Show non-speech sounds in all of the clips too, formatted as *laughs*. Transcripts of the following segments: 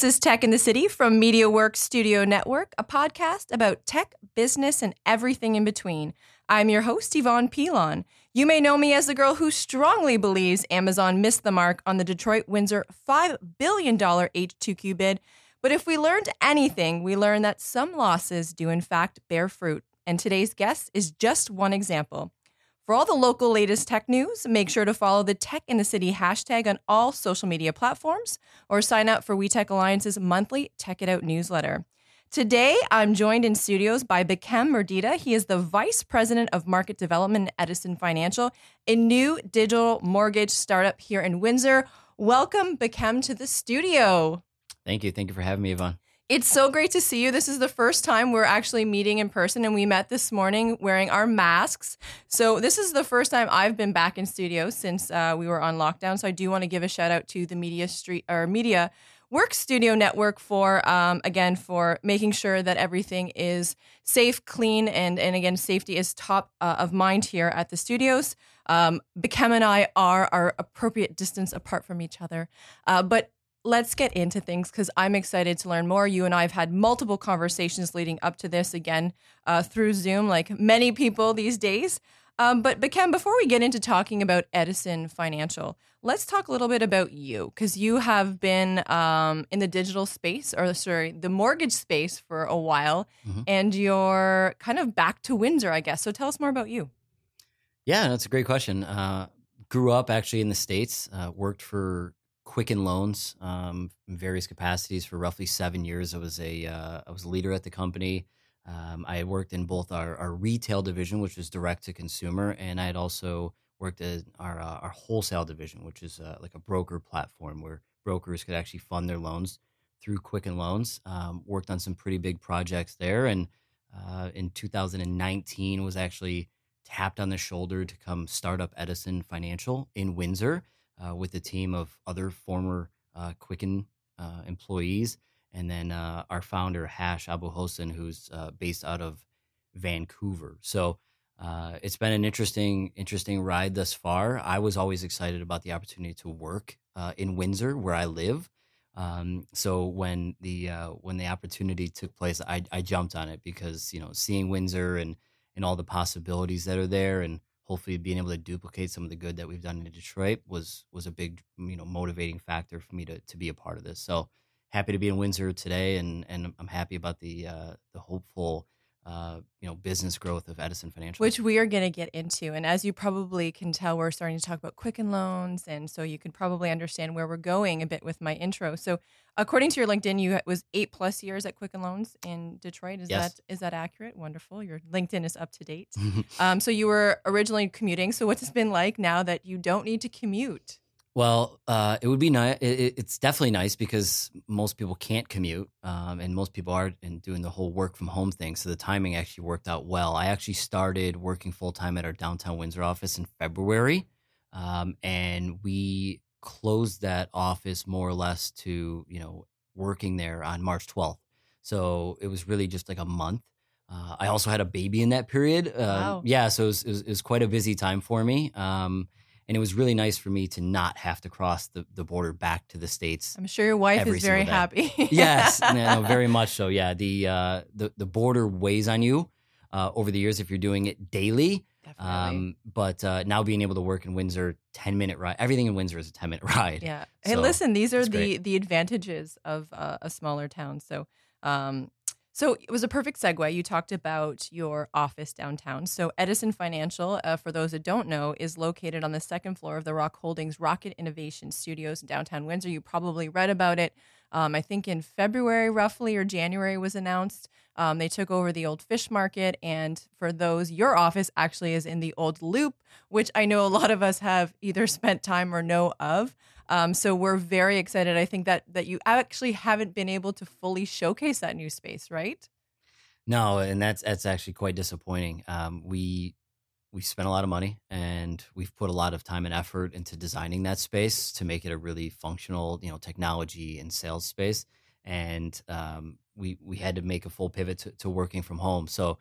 This is Tech in the City from MediaWorks Studio Network, a podcast about tech, business, and everything in between. I'm your host, Yvonne Pilon. You may know me as the girl who strongly believes Amazon missed the mark on the Detroit Windsor $5 billion HQ2 bid. But if we learned anything, we learned that some losses do, in fact, bear fruit. And today's guest is just one example. For all the local latest tech news, make sure to follow the Tech in the City hashtag on all social media platforms or sign up for WeTech Alliance's monthly Tech It Out newsletter. Today, I'm joined in studios by Bekem Merdita. He is the Vice President of Market Development at Edison Financial, a new digital mortgage startup here in Windsor. Welcome, Bekem, to the studio. Thank you. Thank you for having me, Yvonne. It's so great to see you. This is the first time we're actually meeting in person, and we met this morning wearing our masks. So, this is the first time I've been back in studio since uh, we were on lockdown. So, I do want to give a shout out to the Media Street or Media Work Studio Network for, um, again, for making sure that everything is safe, clean, and, and again, safety is top uh, of mind here at the studios. Um, Bekem and I are our appropriate distance apart from each other. Uh, but let's get into things because I'm excited to learn more. You and I have had multiple conversations leading up to this again uh, through Zoom, like many people these days. Um, but Ken, before we get into talking about Edison Financial, let's talk a little bit about you because you have been um, in the digital space, or sorry, the mortgage space for a while, mm-hmm. and you're kind of back to Windsor, I guess. So tell us more about you. Yeah, that's a great question. Uh, grew up actually in the states. Uh, worked for Quicken Loans um, in various capacities for roughly seven years. I was a uh, I was a leader at the company. Um, I worked in both our, our retail division, which was direct to consumer, and I had also worked at our uh, our wholesale division, which is uh, like a broker platform where brokers could actually fund their loans through Quicken Loans. Um, worked on some pretty big projects there, and uh, in 2019 was actually tapped on the shoulder to come start up Edison Financial in Windsor uh, with a team of other former uh, Quicken uh, employees, and then uh, our founder Hash Abu Hossein, who's based out of Vancouver. So it's been an interesting, interesting ride thus far. I was always excited about the opportunity to work in Windsor, where I live. Um, so when the when the opportunity took place, I, I jumped on it because you know seeing Windsor and and all the possibilities that are there and hopefully being able to duplicate some of the good that we've done in Detroit was was a big you know motivating factor for me to to be a part of this. So happy to be in Windsor today, and and I'm happy about the uh, the hopeful uh, you know business growth of Edison Financial, which we are going to get into. And as you probably can tell, we're starting to talk about Quicken Loans, and so you can probably understand where we're going a bit with my intro. So, according to your LinkedIn, you was eight plus years at Quicken Loans in Detroit. Is yes. that is that accurate? Wonderful. Your LinkedIn is up to date. *laughs* um, so you were originally commuting. So what's it been like now that you don't need to commute? Well, uh, it would be nice. It, it's definitely nice because most people can't commute, um, and most people are in doing the whole work from home thing. So the timing actually worked out well. I actually started working full time at our downtown Windsor office in February, um, and we closed that office more or less to you know working there on March twelfth. So it was really just like a month. Uh, I also had a baby in that period. Uh, wow. Yeah, so it was, it was, it was, quite a busy time for me. Um, and it was really nice for me to not have to cross the, the border back to the states. I'm sure your wife is very happy. *laughs* yes, *laughs* no, very much so. Yeah, the uh, the the border weighs on you uh, over the years if you're doing it daily. Um, but uh, now being able to work in Windsor, ten minute ride. Everything in Windsor is a ten minute *laughs* ride. Yeah. Hey, so, listen, these are the great. the advantages of uh, a smaller town. So um, so it was a perfect segue. You talked about your office downtown. So Edison Financial, uh, for those that don't know, is located on the second floor of the Rock Holdings Rocket Innovation Studios in downtown Windsor. You probably read about it. Um, I think in February, roughly, or January was announced. Um, they took over the old fish market. And for those, your office actually is in the old loop, which I know a lot of us have either *laughs* spent time or know of. Um, so we're very excited. I think that that you actually haven't been able to fully showcase that new space, right? No, and that's that's actually quite disappointing. Um, we we spent a lot of money and we've put a lot of time and effort into designing that space to make it a really functional, you know, technology and sales space. And um, we we had to make a full pivot to, to working from home. So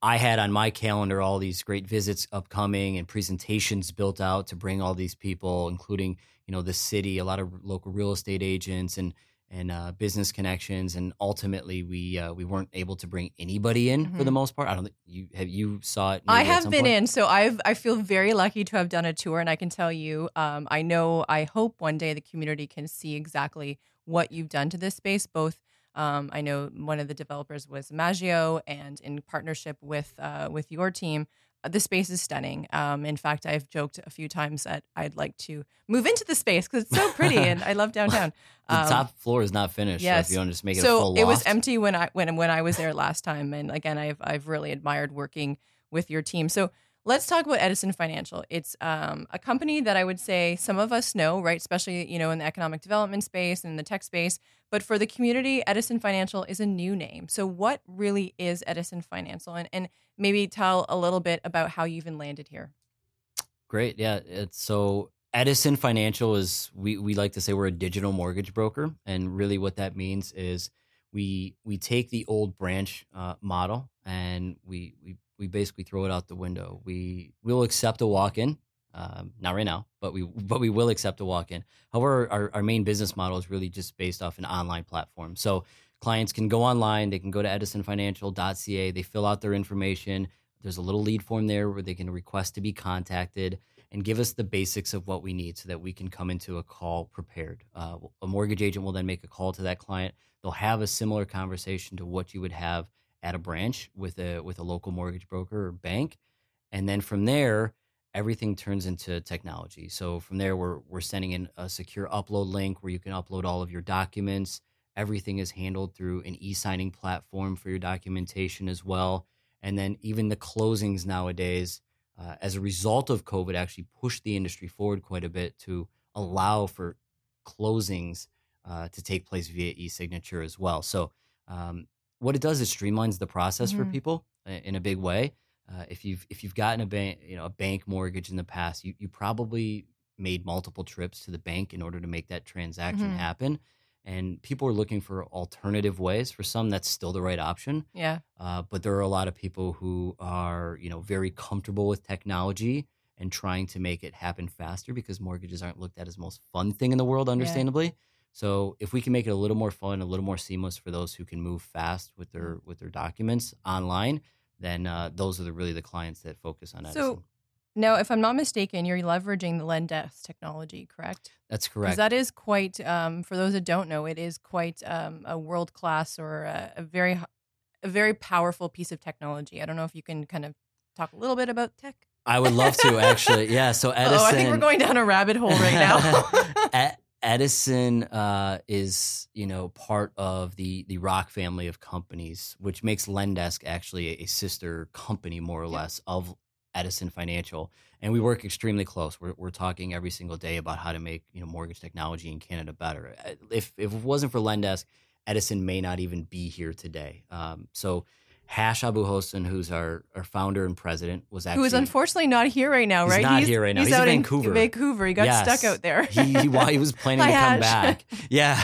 I had on my calendar all these great visits upcoming and presentations built out to bring all these people, including you know the city, a lot of local real estate agents, and and uh, business connections, and ultimately we uh, we weren't able to bring anybody in for the Mhm. most part. I don't think you have you saw it. I have been point? in, so I've I feel very lucky to have done a tour, and I can tell you, um, I know, I hope one day the community can see exactly what you've done to this space. Both, um, I know one of the developers was Maggio, and in partnership with uh, with your team, uh, the space is stunning. Um, in fact, I've joked a few times that I'd like to move into the space because it's so pretty, and I love *laughs* downtown. The Um, top floor is not finished. yes. So if you want to just make it a so it was empty when I when when I was there last time, and again, I've I've really admired working with your team. So let's talk about Edison Financial. It's um, a company that I would say some of us know, right? Especially you know in the economic development space and the tech space. But for the community, Edison Financial is a new name. So what really is Edison Financial, and and maybe tell a little bit about how you even landed here. Great. Yeah. It's so Edison Financial is we we like to say we're a digital mortgage broker, and really what that means is we we take the old branch uh, model and we we we basically throw it out the window. We will accept a walk in. Um, not right now, but we but we will accept a walk in. However, our, our main business model is really just based off an online platform. So clients can go online, they can go to edisonfinancial.ca, they fill out their information. There's a little lead form there where they can request to be contacted and give us the basics of what we need so that we can come into a call prepared. Uh, a mortgage agent will then make a call to that client. They'll have a similar conversation to what you would have at a branch with a with a local mortgage broker or bank, and then from there, everything turns into technology. So from there, we're we're sending in a secure upload link where you can upload all of your documents. Everything is handled through an e-signing platform for your documentation as well. And then even the closings nowadays, uh, as a result of COVID, actually pushed the industry forward quite a bit to allow for closings uh, to take place via e-signature as well. So um, what it does is streamlines the process for Mhm. people in a big way. Uh, if you've if you've gotten a bank you know a bank mortgage in the past, you you probably made multiple trips to the bank in order to make that transaction Mhm. happen. And people are looking for alternative ways. For some, that's still the right option. Yeah. Uh, but there are a lot of people who are, you know, very comfortable with technology and trying to make it happen faster because mortgages aren't looked at as the most fun thing in the world, understandably. So if we can make it a little more fun, a little more seamless for those who can move fast with their with their documents online, then uh, those are the, really the clients that focus on Edison. So now, if I'm not mistaken, you're leveraging the Lendesk technology, correct? That's correct. that is quite, um, for those that don't know, it is quite um, a world class or a, a very, a very powerful piece of technology. I don't know if you can kind of talk a little bit about tech. I would love to actually. Yeah. So Edison. *laughs* Oh, I think we're going down a rabbit hole right now. *laughs* Edison uh, is, you know, part of the the Rock family of companies, which makes Lendesk actually a, a sister company, more or Yep. less, of Edison Financial. And we work extremely close. We're, we're talking every single day about how to make you know mortgage technology in Canada better. If if it wasn't for Lendesk, Edison may not even be here today. Um, so. Hash Abu Hossein, who's our, our founder and president, was actually Who is unfortunately not here right now, Right, He's not here right now. He's in out Vancouver. Vancouver. He got Yes. stuck out there. he, he, he was *laughs* planning to come back. *laughs* Yeah,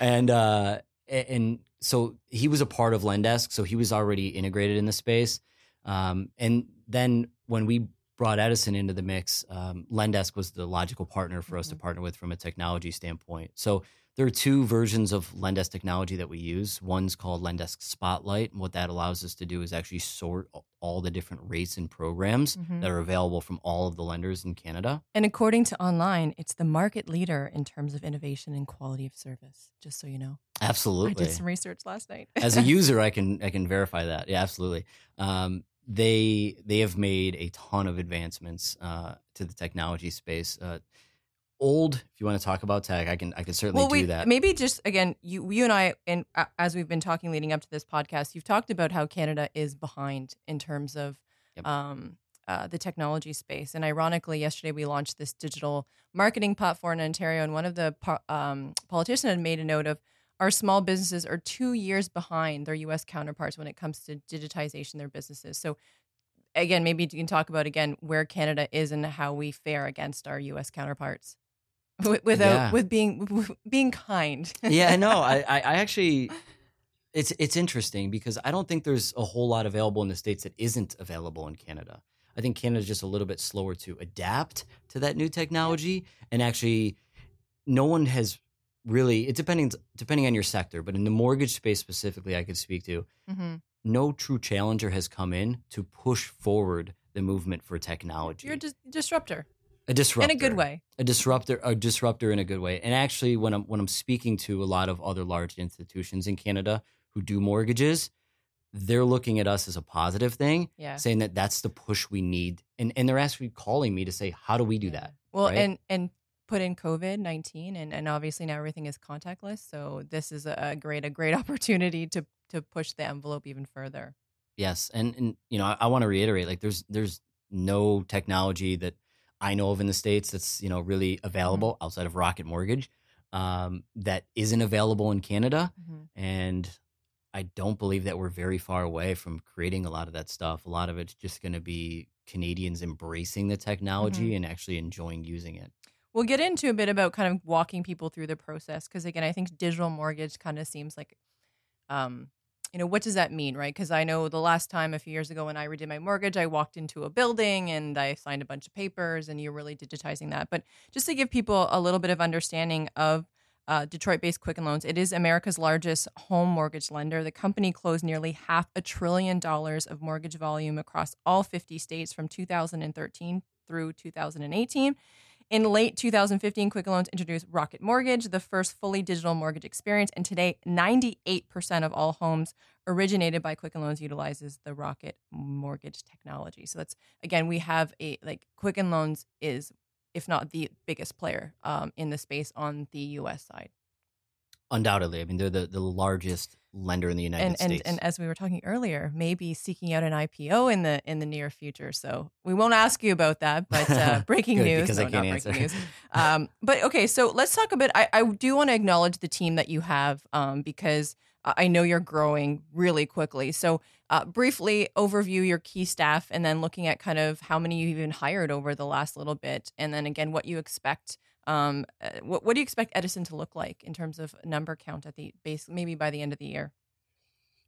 and uh, and so he was a part of Lendesk, so he was already integrated in the space. Um, and then when we brought Edison into the mix, um, Lendesk was the logical partner for us to Mhm. partner with from a technology standpoint. So there are two versions of Lendesk technology that we use. One's called Lendesk Spotlight, and what that allows us to do is actually sort all the different rates and programs Mhm. that are available from all of the lenders in Canada. And according to online, it's the market leader in terms of innovation and quality of service. Just so you know, Absolutely. I did some research last night. *laughs* as a *laughs* user, I can I can verify that. Yeah, absolutely. Um, they they have made a ton of advancements uh, to the technology space. Uh, old, if you want to talk about tech, I can I can certainly well, do we that. maybe just again, you you and I, and uh, as we've been talking leading up to this podcast, you've talked about how Canada is behind in terms of Yep. um, uh, the technology space. And ironically, yesterday we launched this digital marketing platform in Ontario, and one of the po- um, politicians had made a note of our small businesses are two years behind their U.S. counterparts when it comes to digitization of their businesses. So. Again, maybe you can talk about again where Canada is and how we fare against our U.S. counterparts, Wi- without Yeah. with being being kind. *laughs* yeah, no, I, I I actually it's it's interesting because I don't think there's a whole lot available in the states that isn't available in Canada. I think Canada's just a little bit slower to adapt to that new technology, and actually, no one has really it depending depending on your sector, but in the mortgage space specifically, I could speak to hmm no true challenger has come in to push forward the movement for technology. You're a dis- disruptor a disruptor in a good way. a disruptor a disruptor in a good way and actually when i'm when i'm speaking to a lot of other large institutions in canada who do mortgages they're looking at us as a positive thing Yeah. saying that that's the push we need and and they're actually calling me to say how do we do that Well, right? and and put in COVID nineteen, and and obviously now everything is contactless. So this is a, a great a great *laughs* opportunity to to push the envelope even further. yes and and you know i, I want to reiterate like there's there's no technology that i know of in the states that's you know really available outside of rocket mortgage um, that isn't available in canada and I don't believe that we're very far away from creating a lot of that stuff. A lot of it's just going to be Canadians embracing the technology and actually enjoying using it. We'll get into a bit about kind of walking people through the process because again, I think digital mortgage kind of seems like, um, you know, what does that mean, right? Because I know the last time a few years ago when I redid my mortgage, I walked into a building and I signed a bunch of papers, and you're really digitizing that. But just to give people a little bit of understanding of uh, Detroit-based Quicken Loans, it is America's largest home mortgage lender. The company closed nearly half a trillion dollars of mortgage volume across all 50 states from 2013 through 2018. In late 2015, Quicken Loans introduced Rocket Mortgage, the first fully digital mortgage experience, and today 98% of all homes originated by Quicken Loans utilizes the Rocket Mortgage technology. So that's again, we have a like Quicken Loans is if not the biggest player um, in the space on the U.S. side. Undoubtedly, I mean they're the, the largest lender in the United and, and States. and as we were talking earlier, maybe seeking out an IPO in the in the near future. So we won't ask you about that, *laughs* but uh, breaking Good, news. because no, I can't not answer. breaking news. *laughs* Um, but okay, so let's talk a bit. I, I do want to acknowledge the team that you have um, because I I know you're growing really quickly. So uh, briefly overview your key staff, and then looking at kind of how many you've even hired over the last little bit, and then again what you expect. Um, uh, what, what do you expect Edison to look like in terms of number count at the base, maybe by the end of the year?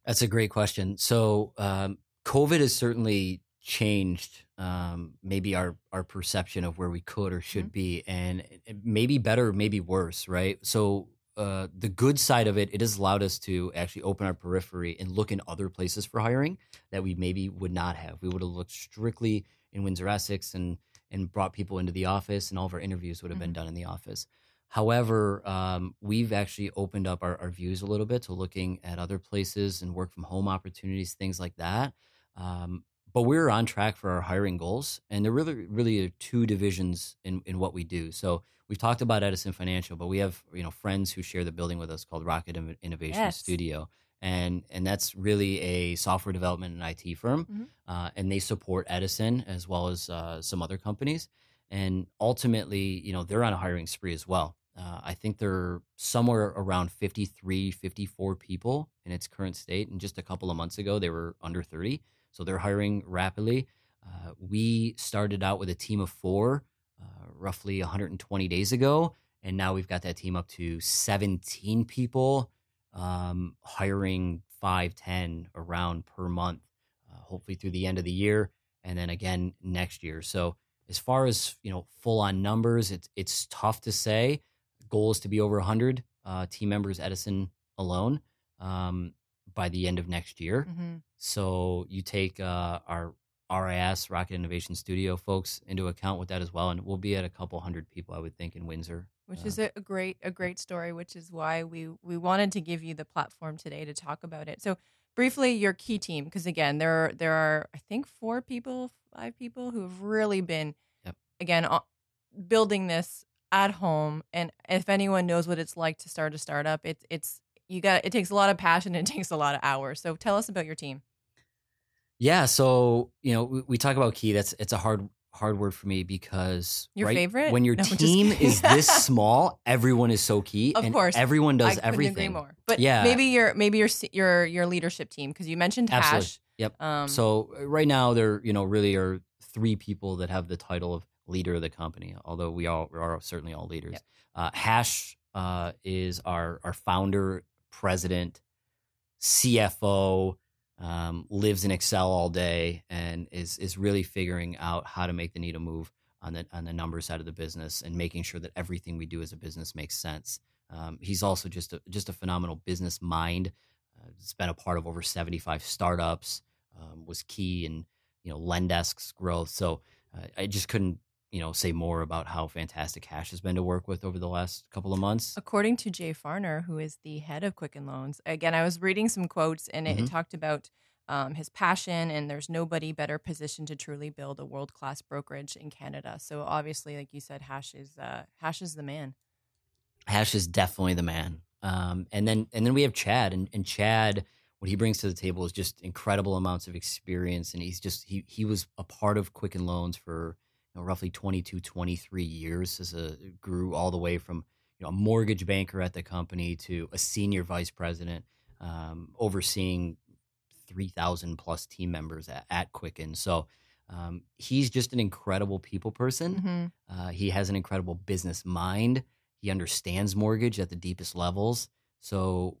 That's a great question. So, um, COVID has certainly changed um, maybe our our perception of where we could or should be, and maybe better, maybe worse, right? So, uh, the good side of it, it has allowed us to actually open our periphery and look in other places for hiring that we maybe would not have. We would have looked strictly in Windsor, Essex, and and brought people into the office, and all of our interviews would have been done in the office. However, um, we've actually opened up our, our views a little bit to looking at other places and work from home opportunities, things like that. Um, but we're on track for our hiring goals, and there really, really are two divisions in, in what we do. So we've talked about Edison Financial, but we have you know friends who share the building with us called Rocket Innovation Yes. Studio, and and that's really a software development and IT firm, Mhm. uh, and they support Edison as well as uh, some other companies. And ultimately, you know, they're on a hiring spree as well. Uh, I think they're somewhere around 53, 54 people in its current state. And just a couple of months ago, they were under 30. So they're hiring rapidly. Uh, we started out with a team of four uh, roughly 120 days ago. And now we've got that team up to 17 people, um, hiring five, 10 around per month, uh, hopefully through the end of the year. And then again next year. So as far as you know, full on numbers, it's it's tough to say. Goal is to be over 100 uh, team members, Edison alone, um, by the end of next year. Mm-hmm. So you take uh, our RIS Rocket Innovation Studio folks into account with that as well, and we'll be at a couple hundred people, I would think, in Windsor. which Uh, is a, great a great story which is why we we wanted to give you the platform today to talk about it so briefly your key team because again there are there are i think four people five people who have really been Yep. again building this at home and if anyone knows what it's like to start a startup it's it's you got it takes a lot of passion and it takes a lot of hours so tell us about your team Yeah, so you know, we, we talk about key. That's it's a hard hard word for me because Your right, favorite? when your *laughs* No, team is this *laughs* small, everyone is so key. Of and course. everyone does I everything. more but Yeah. maybe your maybe your your your leadership team because you mentioned hash Absolutely. Yep. um so uh, right now, there you know really are three people that have the title of leader of the company. Although we all we are certainly all leaders. Yep. Uh, Hash uh, is our our founder, president, CFO. Um, lives in Excel all day and is is really figuring out how to make the needle move on the on the number side of the business and making sure that everything we do as a business makes sense. Um, he's also just a just a phenomenal business mind. Uh, has been a part of over 75 startups. Um, was key in you know Lendesk's growth. So uh, I just couldn't you know say more about how fantastic Hash has been to work with over the last couple of months. According to Jay Farner, who is the head of Quicken Loans, again, I was reading some quotes and it, Mhm. it talked about um, his passion, and there's nobody better positioned to truly build a world class brokerage in Canada. So obviously, like you said, Hash is uh, Hash is the man. Hash is definitely the man. Um, and then and then we have Chad, and, and Chad, what he brings to the table is just incredible amounts of experience, and he's just he he was a part of Quicken Loans for know, roughly 22, 23 years as a grew all the way from you know a mortgage banker at the company to a senior vice president, um, overseeing three thousand plus team members at, at Quicken. So. Um, he's just an incredible people person. Mhm. Uh, he has an incredible business mind. He understands mortgage at the deepest levels. So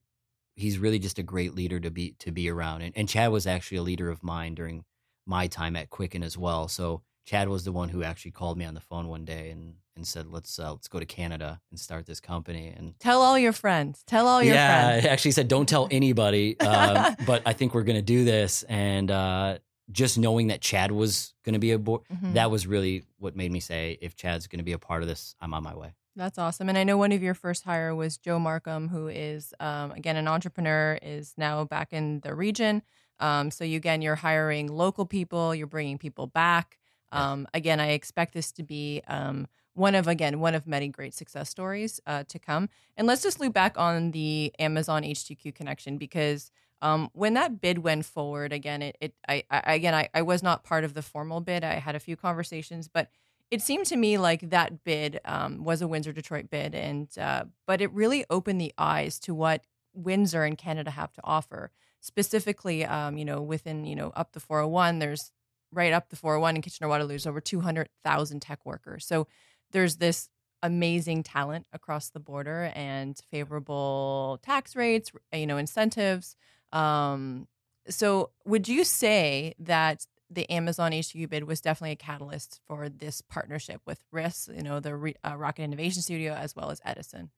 he's really just a great leader to be to be around. And, and Chad was actually a leader of mine during my time at Quicken as well. So Chad was the one who actually called me on the phone one day and, and said, "Let's uh, let's go to Canada and start this company." And Tell all your friends. Tell all your yeah, friends. I actually said, "Don't tell anybody," um, *laughs* but I think we're going to do this. And uh, just knowing that Chad was going to be aboard, Mhm. that was really what made me say, "If Chad's going to be a part of this, I'm on my way." That's awesome. And I know one of your first hire was Joe Markham, who is, um, again, an entrepreneur, is now back in the region. Um, so, you, again, you're hiring local people, you're bringing people back. Um, again, I expect this to be um, one of, again, one of many great success stories uh, to come. And let's just loop back on the Amazon HQ2 connection because um, when that bid went forward, again, it, it I, I, again, I, I was not part of the formal bid. I had a few conversations, but it seemed to me like that bid um, was a Windsor Detroit bid, and uh, but it really opened the eyes to what Windsor and Canada have to offer. Specifically, um, you know, within you know up the 401, there's right up the 401 in Kitchener Waterloo, there's over 200,000 tech workers. So there's this amazing talent across the border and favorable tax rates, you know, incentives. Um, so would you say that the Amazon HQ bid was definitely a catalyst for this partnership with RIS, you know, the uh, Rocket Innovation Studio, as well as Edison?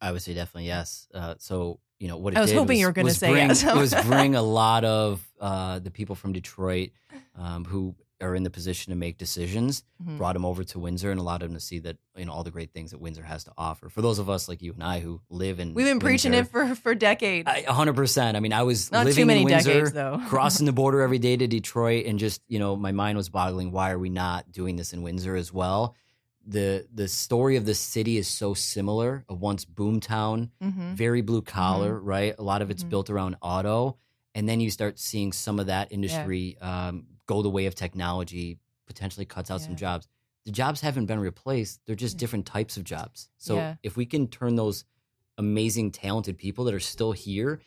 I would say definitely yes. Uh, so you know what it I was hoping you were gonna say bring, yes. it was bring a *laughs* lot of uh, the people from Detroit um, who are in the position to make decisions. Mhm. Brought them over to Windsor and allowed them to see that you know all the great things that Windsor has to offer. For those of us like you and I who live in, We've been preaching it for for decades. Hundred percent. I mean, I was Not living too many in Windsor, decades, though. *laughs* crossing the border every day to Detroit, and just you know, my mind was boggling. Why are we not doing this in Windsor as well? The The story of the city is so similar. A once boomtown, Mhm. very blue collar, right? A lot of it's Mhm. built around auto, and then you start seeing some of that industry um, go the way of technology, potentially cuts out some jobs. The jobs haven't been replaced; they're just Yeah. different types of jobs. So Yeah. if we can turn those amazing, talented people that are still here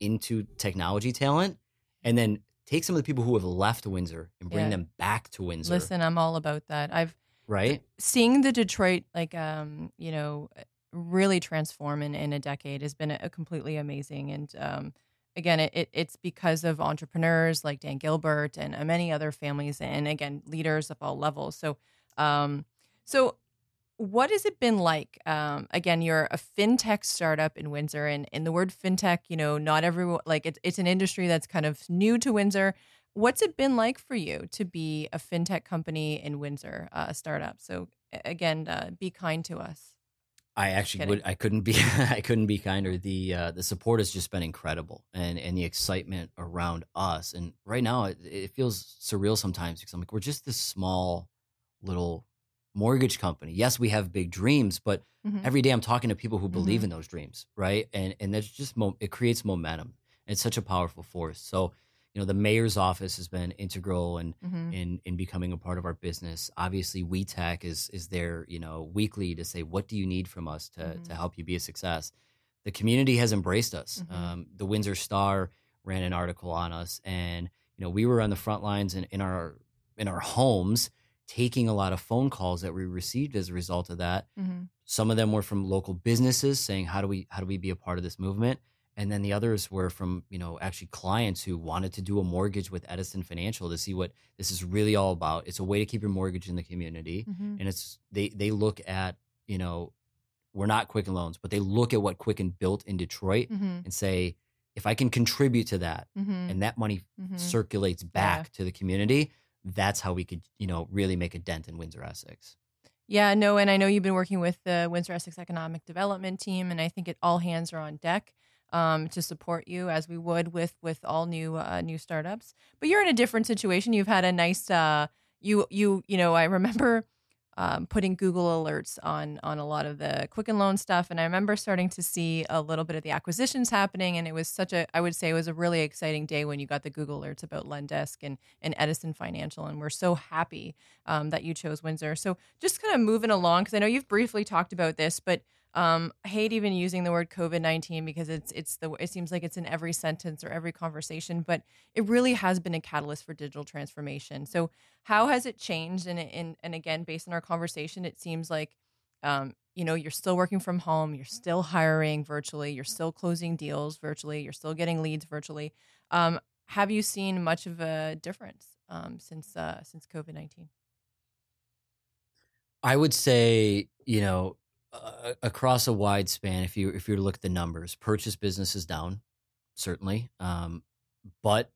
into technology talent, and then take some of the people who have left Windsor and bring Yeah. them back to Windsor, Listen, I'm all about that. I've right? seeing the Detroit like um you know really transform in, in a decade has been a, completely amazing and um again it, it it's because of entrepreneurs like Dan Gilbert and uh, many other families and again leaders of all levels. So um so what has it been like? Um again you're a fintech startup in Windsor and in the word fintech you know not everyone like it's it's an industry that's kind of new to Windsor What's it been like for you to be a fintech company in Windsor, uh, a startup? So again, uh, be kind to us. I actually would. I couldn't be. *laughs* I couldn't be kinder. The uh, the support has just been incredible, and and the excitement around us. And right now, it, it feels surreal sometimes because I'm like, we're just this small little mortgage company. Yes, we have big dreams, but Mhm. every day I'm talking to people who believe Mhm. in those dreams, right? And and that's just mo- it creates momentum. It's such a powerful force. So you know, the mayor's office has been integral and Mhm. in in becoming a part of our business. Obviously, WeTech is is there, you know, weekly to say what do you need from us to Mhm. to help you be a success. The community has embraced us. Mhm. Um, the Windsor Star ran an article on us, and you know we were on the front lines in, in our in our homes, taking a lot of phone calls that we received as a result of that. Mhm. Some of them were from local businesses saying, "How do we how do we be a part of this movement?" And then the others were from you know actually clients who wanted to do a mortgage with Edison Financial to see what this is really all about. It's a way to keep your mortgage in the community, Mhm. and it's they they look at you know we're not Quicken Loans, but they look at what Quicken built in Detroit Mm-hmm. and say, if I can contribute to that Mm-hmm. and that money mm-hmm. circulates back to the community, that's how we could, you know, really make a dent in Windsor Essex. Yeah, no, and I know you've been working with the Windsor Essex Economic Development Team, and I think it all hands are on deck um, to support you as we would with with all new uh, new startups. But you're in a different situation. You've had a nice uh, you you you know I remember um, putting Google alerts on on a lot of the Quicken Loan stuff, and I remember starting to see a little bit of the acquisitions happening, and it was such a I would say it was a really exciting day when you got the Google alerts about Lendesk and and Edison Financial, and we're so happy um, that you chose Windsor. So just kind of moving along because I know you've briefly talked about this, but um, I hate even using the word COVID nineteen because it's it's the it seems like it's in every sentence or every conversation, but it really has been a catalyst for digital transformation. So how has it changed? And and and again, based on our conversation, it seems like um, you know you're still working from home, you're still hiring virtually, you're still closing deals virtually, you're still getting leads virtually. Um, have you seen much of a difference um, since uh, since COVID nineteen? I would say, you know, uh, across a wide span, if you if you to look at the numbers, purchase business is down, certainly, um, but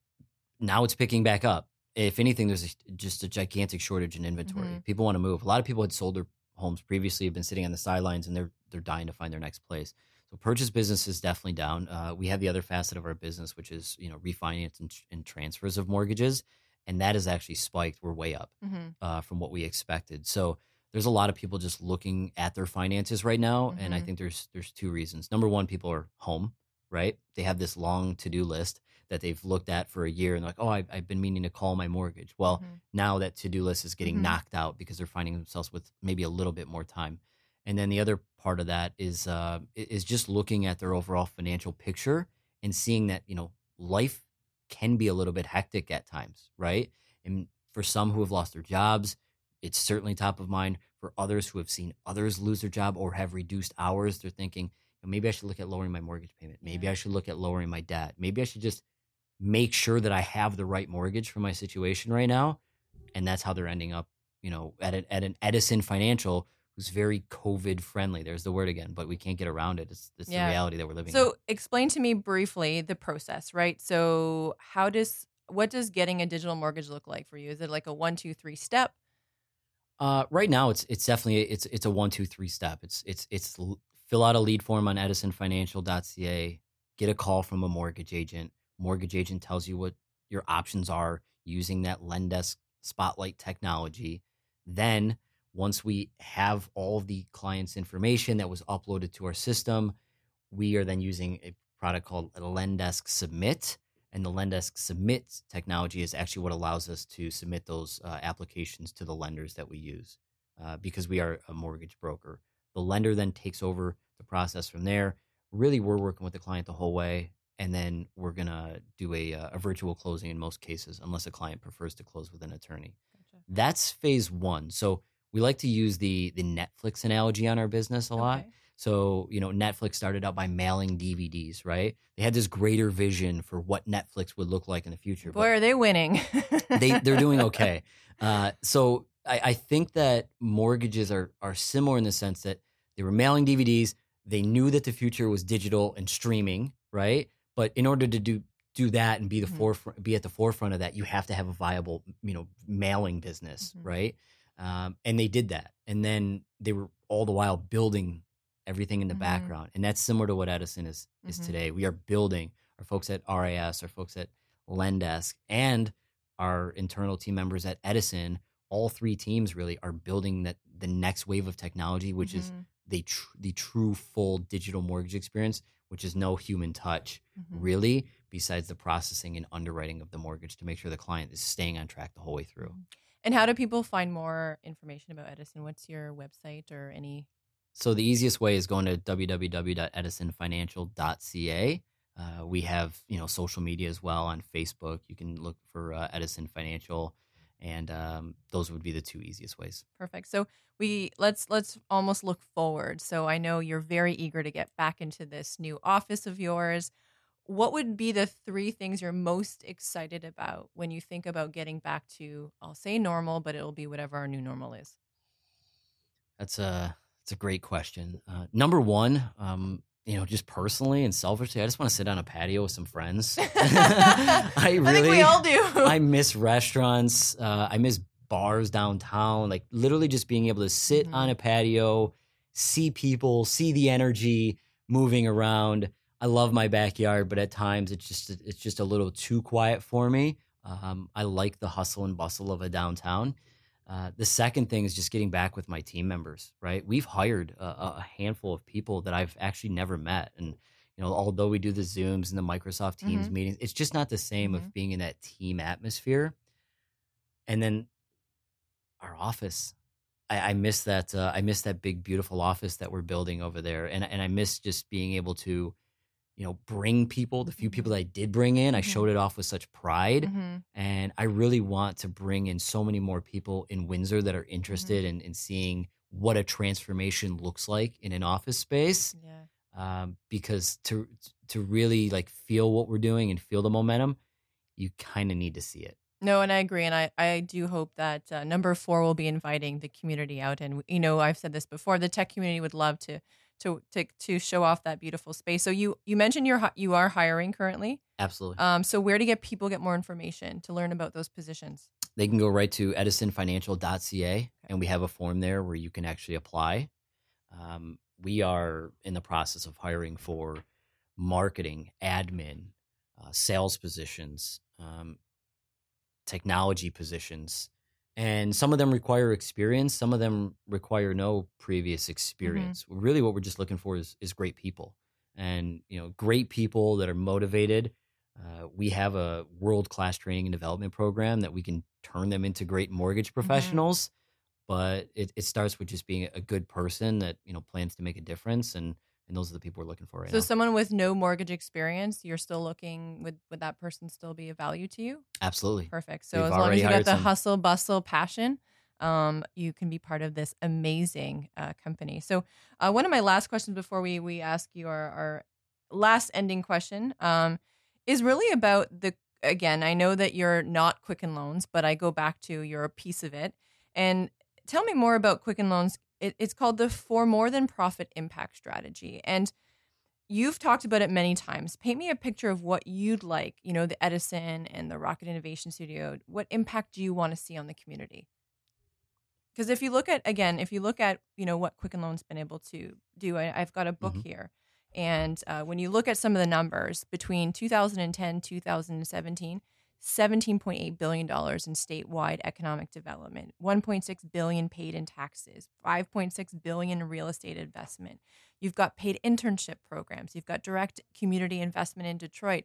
now it's picking back up. If anything, there's a, just a gigantic shortage in inventory. Mhm. People want to move. A lot of people had sold their homes previously, have been sitting on the sidelines, and they're they're dying to find their next place. So purchase business is definitely down. Uh, we have the other facet of our business, which is you know refinance and, and transfers of mortgages, and that has actually spiked. We're way up Mm-hmm. uh, from what we expected. So there's a lot of people just looking at their finances right now, and I Mhm. think there's there's two reasons. Number one, people are home, right? They have this long to do list that they've looked at for a year, and they're like, oh, I've, I've been meaning to call my mortgage. Well, Mhm. now that to do list is getting Mhm. knocked out because they're finding themselves with maybe a little bit more time. And then the other part of that is uh, is just looking at their overall financial picture and seeing that you know life can be a little bit hectic at times, right? And for some who have lost their jobs, it's certainly top of mind. For others who have seen others lose their job or have reduced hours, they're thinking maybe I should look at lowering my mortgage payment. Maybe Yeah. I should look at lowering my debt. Maybe I should just make sure that I have the right mortgage for my situation right now. And that's how they're ending up, you know, at an, at an Edison Financial who's very COVID friendly. There's the word again, but we can't get around it. It's, it's Yeah. the reality that we're living in. So explain to me briefly the process, right? So how does what does getting a digital mortgage look like for you? Is it like a one, two, three step? Uh, right now, it's it's definitely it's it's a one two three step. It's it's it's fill out a lead form on EdisonFinancial.ca, get a call from a mortgage agent. Mortgage agent tells you what your options are using that Lendesk Spotlight technology. Then, once we have all the client's information that was uploaded to our system, we are then using a product called Lendesk Submit. And the Lendesk Submit technology is actually what allows us to submit those uh, applications to the lenders that we use uh, because we are a mortgage broker. The lender then takes over the process from there. Really, we're working with the client the whole way. And then we're going to do a, uh, a virtual closing in most cases, unless a client prefers to close with an attorney. Gotcha. That's phase one. So we like to use the, the Netflix analogy on our business a lot. So, you know, Netflix started out by mailing DVDs, right? They had this greater vision for what Netflix would look like in the future. Boy, are they winning? they they're doing okay. *laughs* Uh, so I, I think that mortgages are are similar in the sense that they were mailing DVDs. They knew that the future was digital and streaming, right? But in order to do do that and be the Mhm. forefront, be at the forefront of that, you have to have a viable, you know, mailing business, Mhm. right? Um, and they did that, and then they were all the while building everything in the Mhm. background, and that's similar to what Edison is is Mhm. today. We are building our folks at RAS, our folks at Lendesk, and our internal team members at Edison. All three teams really are building that the next wave of technology, which is Mhm, the tr- the true full digital mortgage experience, which is no human touch mhm. really, besides the processing and underwriting of the mortgage to make sure the client is staying on track the whole way through. And how do people find more information about Edison? What's your website or any? So the easiest way is going to www.edisonfinancial.ca. Uh, we have you know social media as well on Facebook. You can look for uh, Edison Financial, and um, those would be the two easiest ways. Perfect. So we let's let's almost look forward. So I know you're very eager to get back into this new office of yours. What would be the three things you're most excited about when you think about getting back to I'll say normal, but it'll be whatever our new normal is. That's a It's a great question. Uh, number one, um, you know, just personally and selfishly, I just want to sit on a patio with some friends. *laughs* *laughs* I really, I think we all do. I miss restaurants. Uh, I miss bars downtown. Like literally, just being able to sit Mhm. on a patio, see people, see the energy moving around. I love my backyard, but at times it's just it's just a little too quiet for me. Um, I like the hustle and bustle of a downtown. Uh, the second thing is just getting back with my team members. Right, we've hired a, a handful of people that I've actually never met, and you know, although we do the Zooms and the Microsoft Teams Mhm. meetings, it's just not the same Mhm. of being in that team atmosphere. And then our office, I, I miss that. Uh, I miss that big, beautiful office that we're building over there, and and I miss just being able to, you know, bring people. The few people that I did bring in, I Mhm. showed it off with such pride. Mhm. And I really want to bring in so many more people in Windsor that are Mm-hmm. interested in, in seeing what a transformation looks like in an office space. Yeah. Um, because to to really like feel what we're doing and feel the momentum, you kind of need to see it. No, and I agree, and I I do hope that uh, number four will be inviting the community out, and you know I've said this before, the tech community would love to to to to show off that beautiful space. So you you mentioned you're you are hiring currently. Absolutely. Um, so where to get people get more information to learn about those positions? they can go right to edisonfinancial.ca and we have a form there where you can actually apply. Um, we are in the process of hiring for marketing, admin, uh, sales positions, um, technology positions. And some of them require experience, some of them require no previous experience. Really, what we're just looking for is, is great people and you know great people that are motivated uh, we have a world class training and development program that we can turn them into great mortgage professionals. But it, it starts with just being a good person that you know plans to make a difference, and and those are the people we're looking for right so now. someone with no mortgage experience, you're still looking would would that person still be of value to you? Absolutely, Perfect. So We've as long as you got the some. hustle, bustle, passion, um, you can be part of this amazing uh, company. So uh, one of my last questions before we we ask you our, our last ending question um, is really about the. Again, I know that you're not Quicken Loans, but I go back to you're a piece of it. And tell me more about Quicken Loans. It, it's called the For More Than Profit Impact Strategy, and you've talked about it many times. Paint me a picture of what you'd like, you know, the Edison and the Rocket Innovation Studio. What impact do you want to see on the community? Because if you look at again, if you look at you know what Quicken Loan's been able to do, I, I've got a book Mhm. here, and uh, when you look at some of the numbers between 2010 2017. $17.8 billion in statewide economic development, 1.6 billion paid in taxes, 5.6 billion in real estate investment, You've got paid internship programs. You've got direct community investment in Detroit.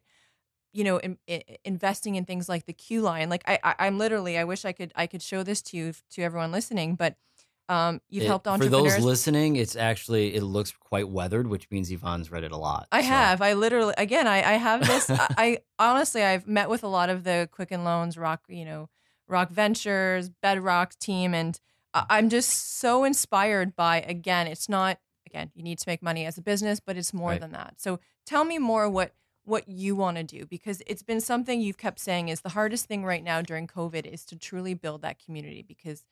You know, in, i investing in things like the Q line. Like I, I, I'm literally. I wish I could. I could show this to you to everyone listening. But um, you've It- helped for those listening. It's actually it looks quite weathered, which means Yvonne's read it a lot. I So, have. I literally. Again, I, I have this. I, *laughs* I honestly, I've met with a lot of the Quicken Loans, Rock, you know, Rock Ventures, Bedrock team, and I'm just so inspired by. Again, it's not. Again, you need to make money as a business, but it's more Right. than that. So tell me more what what you want to do because it's been something you've kept saying is the hardest thing right now during COVID is to truly build that community because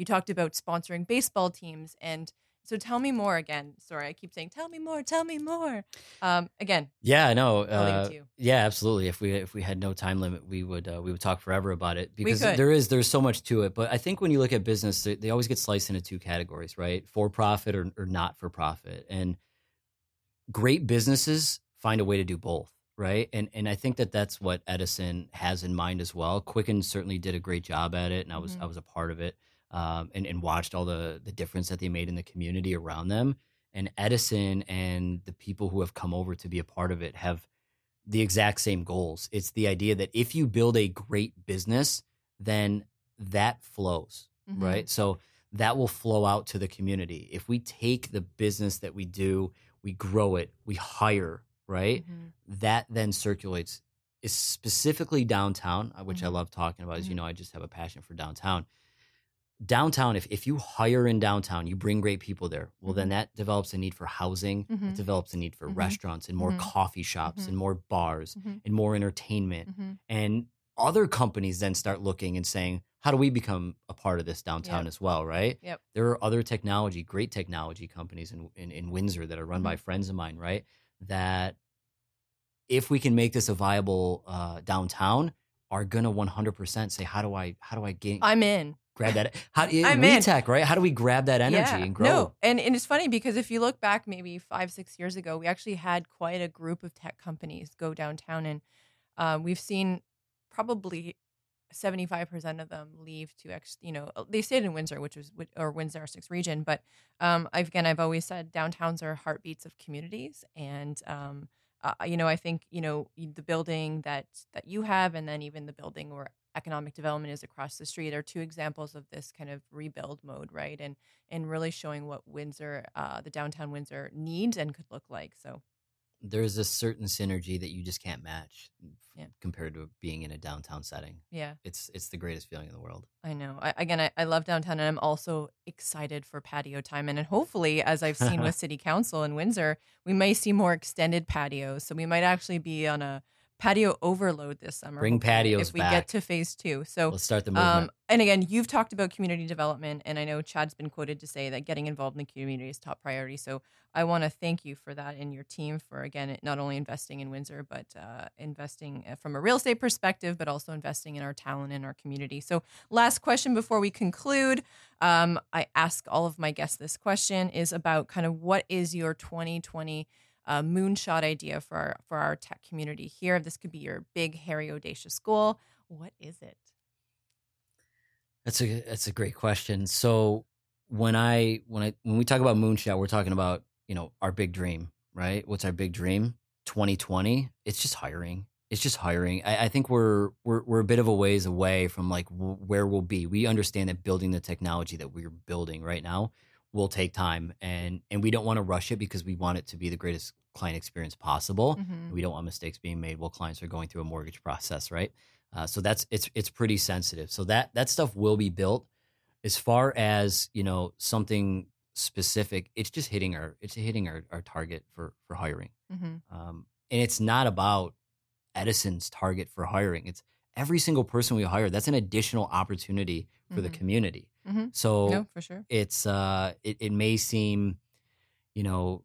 you talked about sponsoring baseball teams and so tell me more again. Sorry, I keep saying tell me more, tell me more. Um, again, Yeah, I know. I'll leave it Uh, yeah, absolutely. If we if we had no time limit, we would uh, we would talk forever about it because there is there's so much to it. But I think when you look at business, they, they always get sliced into two categories, right? For profit or, or not for profit. And great businesses find a way to do both, right? And and I think that that's what Edison has in mind as well. Quicken certainly did a great job at it, and I was Mhm. I was a part of it, um, and and watched all the the difference that they made in the community around them. And Edison and the people who have come over to be a part of it have the exact same goals. It's the idea that if you build a great business, then that flows, Mhm. right? So that will flow out to the community. If we take the business that we do, we grow it, we hire, right? Mhm. That then circulates is specifically downtown, uh, which I Mhm. love talking about. As you Mhm. know, I just have a passion for downtown. Downtown, if, if you hire in downtown, you bring great people there. Well, then Mhm. that develops a need for housing, Mhm. it develops a need for Mhm. restaurants and more Mhm. coffee shops Mhm. and more bars Mhm. and more entertainment. And other companies then start looking and saying, how do we become a part of this downtown Yep. as well, right? Yep. There are other technology, great technology companies in in, in Windsor that are run Mm-hmm. by friends of mine, right? That if we can make this a viable uh, downtown, are gonna 100% say, how do I how do I gain I'm in. Grab that? How I'm in. tech, right? How do we grab that energy Yeah. and grow? No, and, and it's funny because if you look back maybe five, six years ago, we actually had quite a group of tech companies go downtown, and um, we've seen probably 75% of them leave to, ex, you know, uh, they stayed in Windsor, which was, or Windsor Essex region. But um, I've, again, I've always said downtowns are heartbeats of communities. And, um, uh, you know, I think, you know, the building that, that you have, and then even the building where economic development is across the street are two examples of this kind of rebuild mode, right? And, and really showing what Windsor, uh, the downtown Windsor needs and could look like. So, There's a certain synergy that you just can't match Yeah. compared to being in a downtown setting. yeah. It's it's the greatest feeling in the world. I know. I, again, I, I love downtown, and I'm also excited for patio time. And, and hopefully, as I've seen with *laughs* City Council in Windsor, we may see more extended patios. So we might actually be on a patio overload this summer. Bring patios if we back. get to phase two. So Let's start the movement. um, and again, you've talked about community development, and I know Chad's been quoted to say that getting involved in the community is top priority. So I want to thank you for that and your team for again not only investing in Windsor, but uh, investing uh, from a real estate perspective, but also investing in our talent in our community. So last question before we conclude, um, I ask all of my guests this question is about kind of what is your 2020 uh, moonshot idea for our, for our tech community here. This could be your big, hairy, audacious goal. What is it? That's a that's a great question. So when I when I when we talk about moonshot, we're talking about you know our big dream, right? What's our big dream? 2020. It's just hiring. It's just hiring. I, I think we're we're we're a bit of a ways away from like w- where we'll be. We understand that building the technology that we're building right now will take time, and and we don't want to rush it because we want it to be the greatest client experience possible. Mhm. We don't want mistakes being made while clients are going through a mortgage process, right? Uh, so that's it's it's pretty sensitive. So that that stuff will be built. As far as you know, something specific, it's just hitting our it's hitting our, our target for for hiring. Mhm. Um, and it's not about Edison's target for hiring. It's every single person we hire. That's an additional opportunity for the Mhm. community. Mhm. So No, for sure. it's uh it, it may seem you know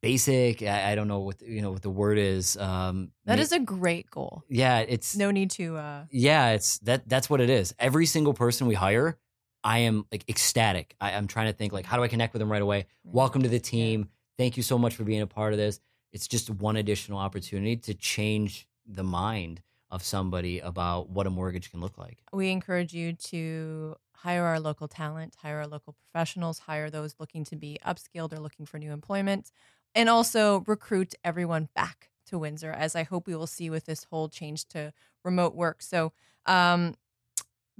basic I, I don't know what you know what the word is um That is a great goal. yeah it's No need to. Uh, yeah it's that that's what it is. Every single person we hire i am like ecstatic. I, i'm trying to think like how do i connect with them right away? Welcome to the team. Thank you so much for being a part of this. It's just one additional opportunity to change the mind of somebody about what a mortgage can look like. We encourage you to hire our local talent, hire our local professionals, hire those looking to be upskilled or looking for new employment, and also recruit everyone back to Windsor, as I hope we will see with this whole change to remote work. So, um,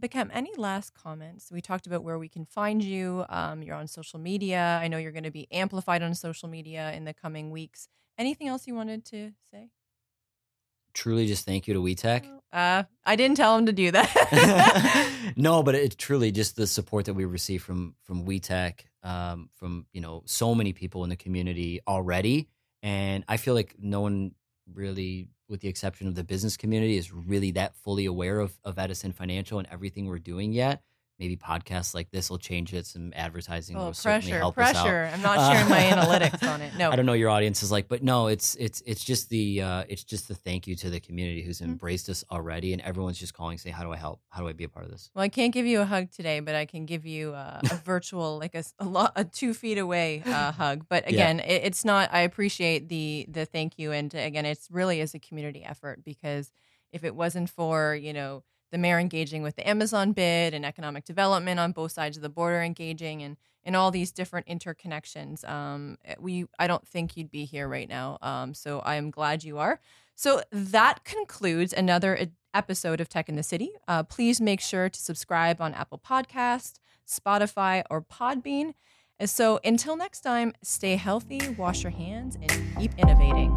Beckham, any last comments? We talked about where we can find you. Um, you're on social media. I know you're going to be amplified on social media in the coming weeks. Anything else you wanted to say? Truly just thank you to WeTech. Uh, I didn't tell him to do that. *laughs* no, but it's truly just the support that we receive from from WeTech, um, from you know so many people in the community already, and I feel like no one really, with the exception of the business community, is really that fully aware of of Edison Financial and everything we're doing yet. Maybe podcasts like this will change it. Some advertising Oh, will certainly pressure, help us out. pressure. I'm not sharing my *laughs* analytics on it. No. I don't know your audience is like, but no, it's it's it's just the uh, it's just the thank you to the community who's Mm-hmm. embraced us already, and everyone's just calling, say, how do I help? How do I be a part of this? Well, I can't give you a hug today, but I can give you a, a *laughs* virtual, like a, a, lo- a two feet away uh, hug. But Yeah. again, it, it's not. I appreciate the the thank you, and again, it's really is a community effort because if it wasn't for you know the mayor engaging with the Amazon bid and economic development on both sides of the border engaging and and all these different interconnections, um, we I don't think you'd be here right now. Um, so I am glad you are. So that concludes another episode of Tech in the City. Uh, please make sure to subscribe on Apple Podcast, Spotify, or Podbean. And so until next time, stay healthy, wash your hands, and keep innovating.